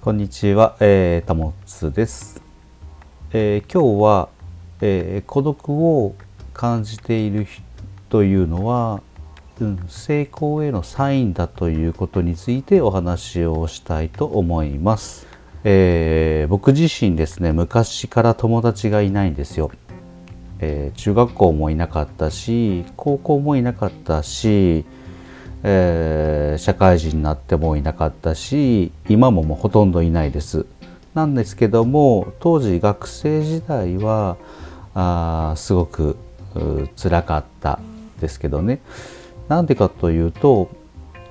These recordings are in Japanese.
こんにちは、えー、たもつです、えー今日は、えー孤独を感じているというのは、うん、成功へのサインだということについてお話をしたいと思います、えー僕自身ですね昔から友達がいないんですよ、えー中学校もいなかったし高校もいなかったしえー社会人になってもいなかったし今ももうほとんどいないです。なんですけども当時学生時代はあすごくう辛かったですけどね。なんでかというと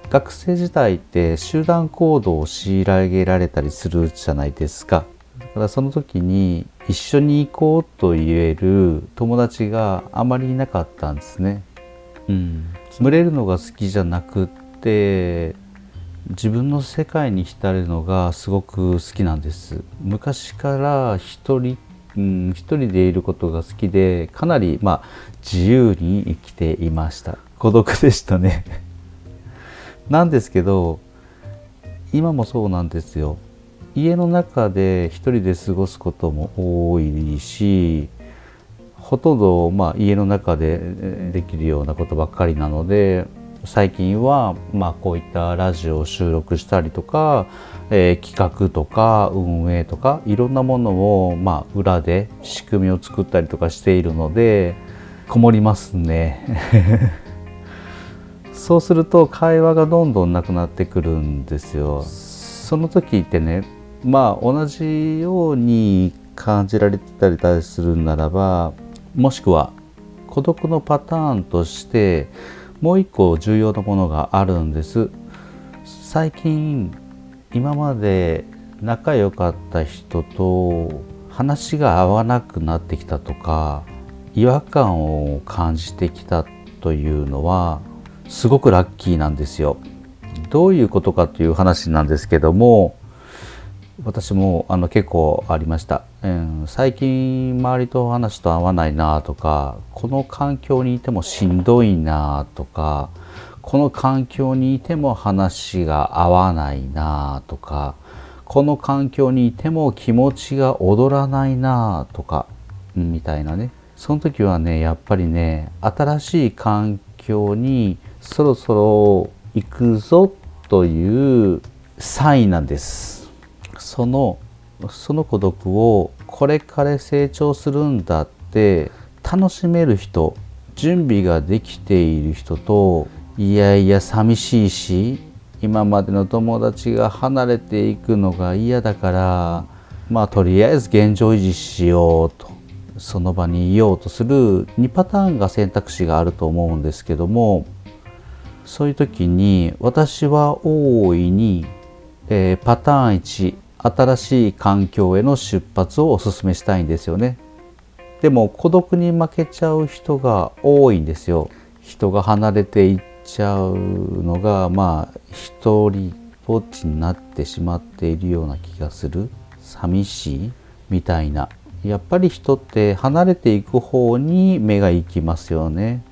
学生時代って集団行動を強いらげられたりするじゃないですか。だからその時に一緒に行こうと言える友達があまりいなかったんですね。うん、群れるのが好きじゃなくって自分の世界に浸るのがすごく好きなんです。昔から一人、うん、一人でいることが好きでかなりまあ自由に生きていました。孤独でしたね。なんですけど今もそうなんですよ。家の中で一人で過ごすことも多いしほとんど、まあ、家の中でできるようなことばっかりなので最近は、まあ、こういったラジオを収録したりとか、えー企画とか運営とかいろんなものを、まあ、裏で仕組みを作ったりとかしているのでこもりますね。そうすると会話がどんどんなくなってくるんですよ。その時ってねまあ同じように感じられてたりするならばもしくは孤独のパターンとしてもう一個重要なものがあるんです。最近今まで仲良かった人と話が合わなくなってきたとか違和感を感じてきたというのはすごくラッキーなんですよ。どういうことかという話なんですけども私もあの結構ありました、うん、最近周りと話と合わないなとかこの環境にいてもしんどいなとかこの環境にいても話が合わないなとかこの環境にいても気持ちが躍らないなとか、うんみたいなね。その時はねやっぱりね新しい環境にそろそろ行くぞというサインなんです。そのその孤独をこれから成長するんだって楽しめる人準備ができている人といやいや寂しいし今までの友達が離れていくのが嫌だからまあとりあえず現状維持しようとその場にいようとする2パターンが選択肢があると思うんですけどもそういう時に私は大いに、えーパターン1新しい環境への出発をお勧めしたいんですよね。でも孤独に負けちゃう人が多いんですよ。人が離れていっちゃうのがまあ一人ぼっちになってしまっているような気がする寂しいみたいなやっぱり人って離れていく方に目が行きますよね。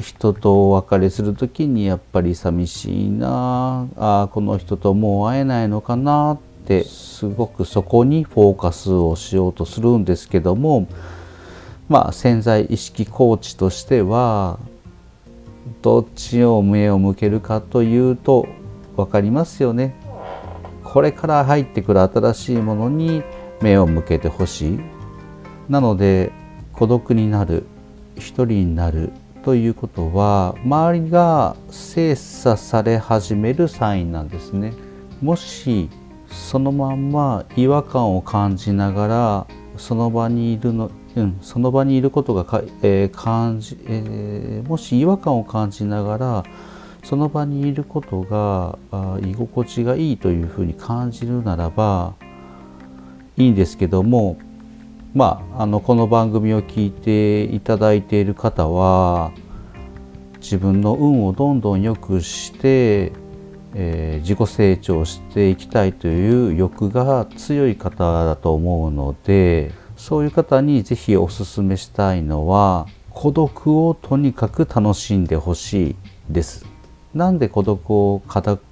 人とお別れする時にやっぱり寂しいなあこの人ともう会えないのかなってすごくそこにフォーカスをしようとするんですけどもまあ潜在意識コーチとしてはどっちを目を向けるかというと分かりますよね。これから入ってくる新しいものに目を向けてほしい。なので孤独になる一人になるということは周りが精査され始めるサインなんですね。もしそのまんま違和感を感じながらその場にいるの、うん、その場にいることがか、えー感じ、えーもし違和感を感じながらその場にいることがあ居心地がいいというふうに感じるならばいいんですけどもまあ、あのこの番組を聞いていただいている方は自分の運をどんどん良くして、えー自己成長していきたいという欲が強い方だと思うのでそういう方にぜひお勧めしたいのは孤独をとにかく楽しんでほしいです。なんで孤独を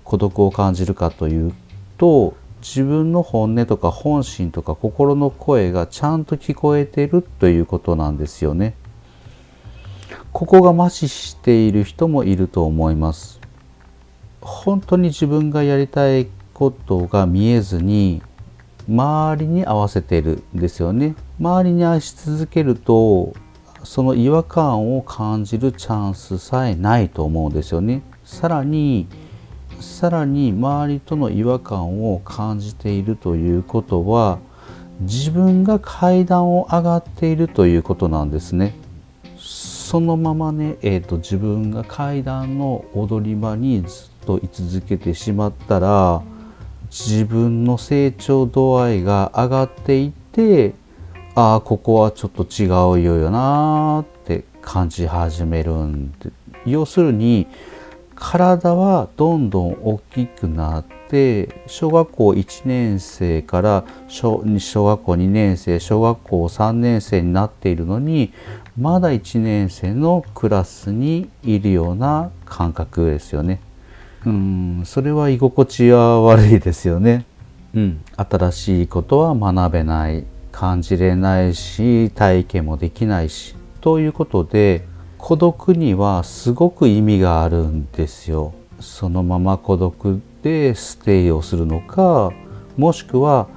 孤独を感じるかというと自分の本音とか本心とか心の声がちゃんと聞こえてるということなんですよね。ここが麻痺している人もいると思います。本当に自分がやりたいことが見えずに周りに合わせてるんですよね。周りに愛し続けるとその違和感を感じるチャンスさえないと思うんですよね。さらにさらに周りとの違和感を感じているということは自分が階段を上がっているということなんですね。そのままね、えーと、自分が階段の踊り場にずっと居続けてしまったら自分の成長度合いが上がっていってああここはちょっと違うよよなって感じ始めるんで要するに体はどんどん大きくなって小学校1年生から小小学校2年生小学校3年生になっているのにまだ1年生のクラスにいるような感覚ですよね。うんそれは居心地は悪いですよね。うん、新しいことは学べない感じれないし体験もできないしということで孤独にはすごく意味があるんですよ。そのまま孤独でステイをするのかもしくは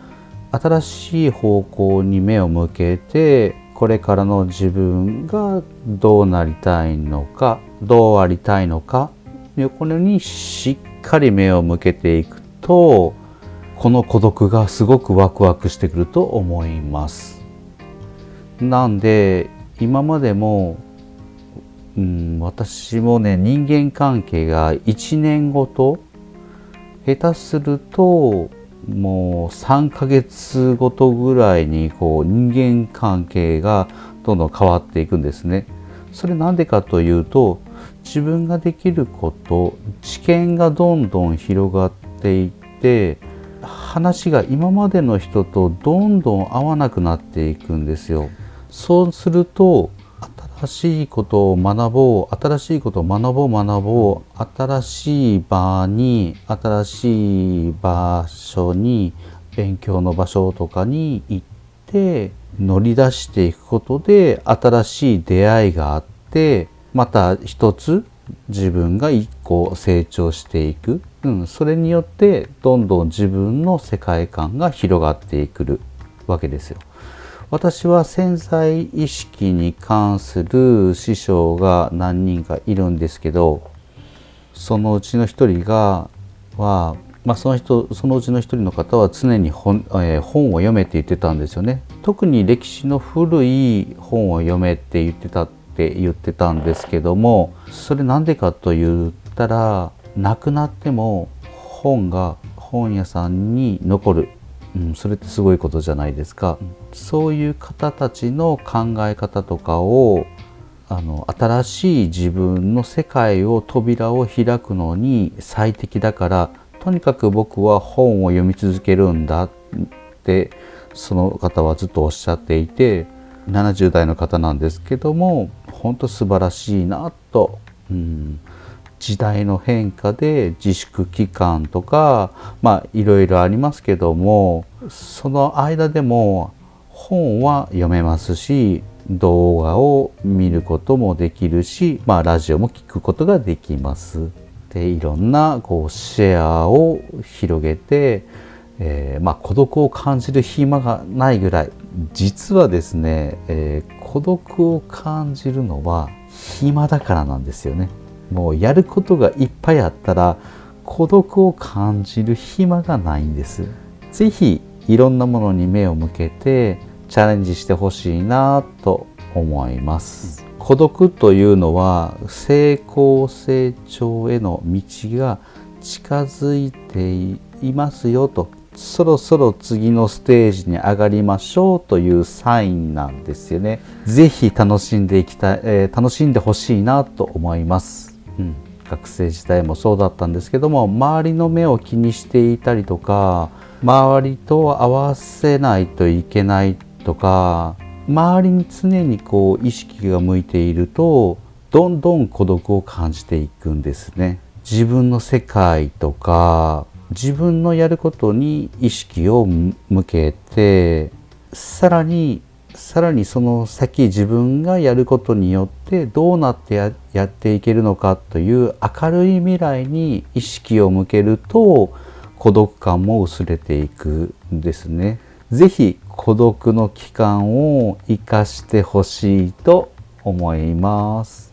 新しい方向に目を向けてこれからの自分がどうなりたいのかどうありたいのかこれにしっかり目を向けていくとこの孤独がすごくワクワクしてくると思います。なんで今までもうん、私もね人間関係が1年ごと下手するともう3ヶ月ごとぐらいにこう人間関係がどんどん変わっていくんですね。それなんでかというと自分ができること知見がどんどん広がっていって話が今までの人とどんどん合わなくなっていくんですよ。そうすると新しいことを学ぼう新しいことを学ぼう学ぼう新しい場に新しい場所に勉強の場所とかに行って乗り出していくことで新しい出会いがあってまた一つ自分が一個成長していく、うん、それによってどんどん自分の世界観が広がっていくわけですよ。私は潜在意識に関する師匠が何人かいるんですけどそのうちの一人がは、まあ、その人そのうちの一人の方は常に本,、えー、本を読めって言ってたんですよね。特に歴史の古い本を読めって言ってたって言ってたんですけどもそれなんでかと言ったら亡くなっても本が本屋さんに残る。うん、それってすごいことじゃないですか、うん、そういう方たちの考え方とかをあの新しい自分の世界を扉を開くのに最適だからとにかく僕は本を読み続けるんだってその方はずっとおっしゃっていて70代の方なんですけども本当素晴らしいなと、うん、時代の変化で自粛期間とかまあいろいろありますけどもその間でも本は読めますし動画を見ることもできるし、まあ、ラジオも聞くことができます。でいろんなこうシェアを広げて、えー、まあ、孤独を感じる暇がないぐらい実はですね、えー、孤独を感じるのは暇だからなんですよね。もうやることがいっぱいあったら孤独を感じる暇がないんです。ぜひいろんなものに目を向けてチャレンジしてほしいなと思います。孤独というのは成功成長への道が近づいていますよとそろそろ次のステージに上がりましょうというサインなんですよね。ぜひ楽しんでいきたい、えー、楽しんでほしいなと思います。うん、学生時代もそうだったんですけども周りの目を気にしていたりとか周りと合わせないといけないとか周りに常にこう意識が向いているとどんどん孤独を感じていくんですね。自分の世界とか自分のやることに意識を向けてさらにさらにその先自分がやることによってどうなってやっていけるのかという明るい未来に意識を向けると孤独感も薄れていくんですね。是非孤独の期間を生かしてほしいと思います。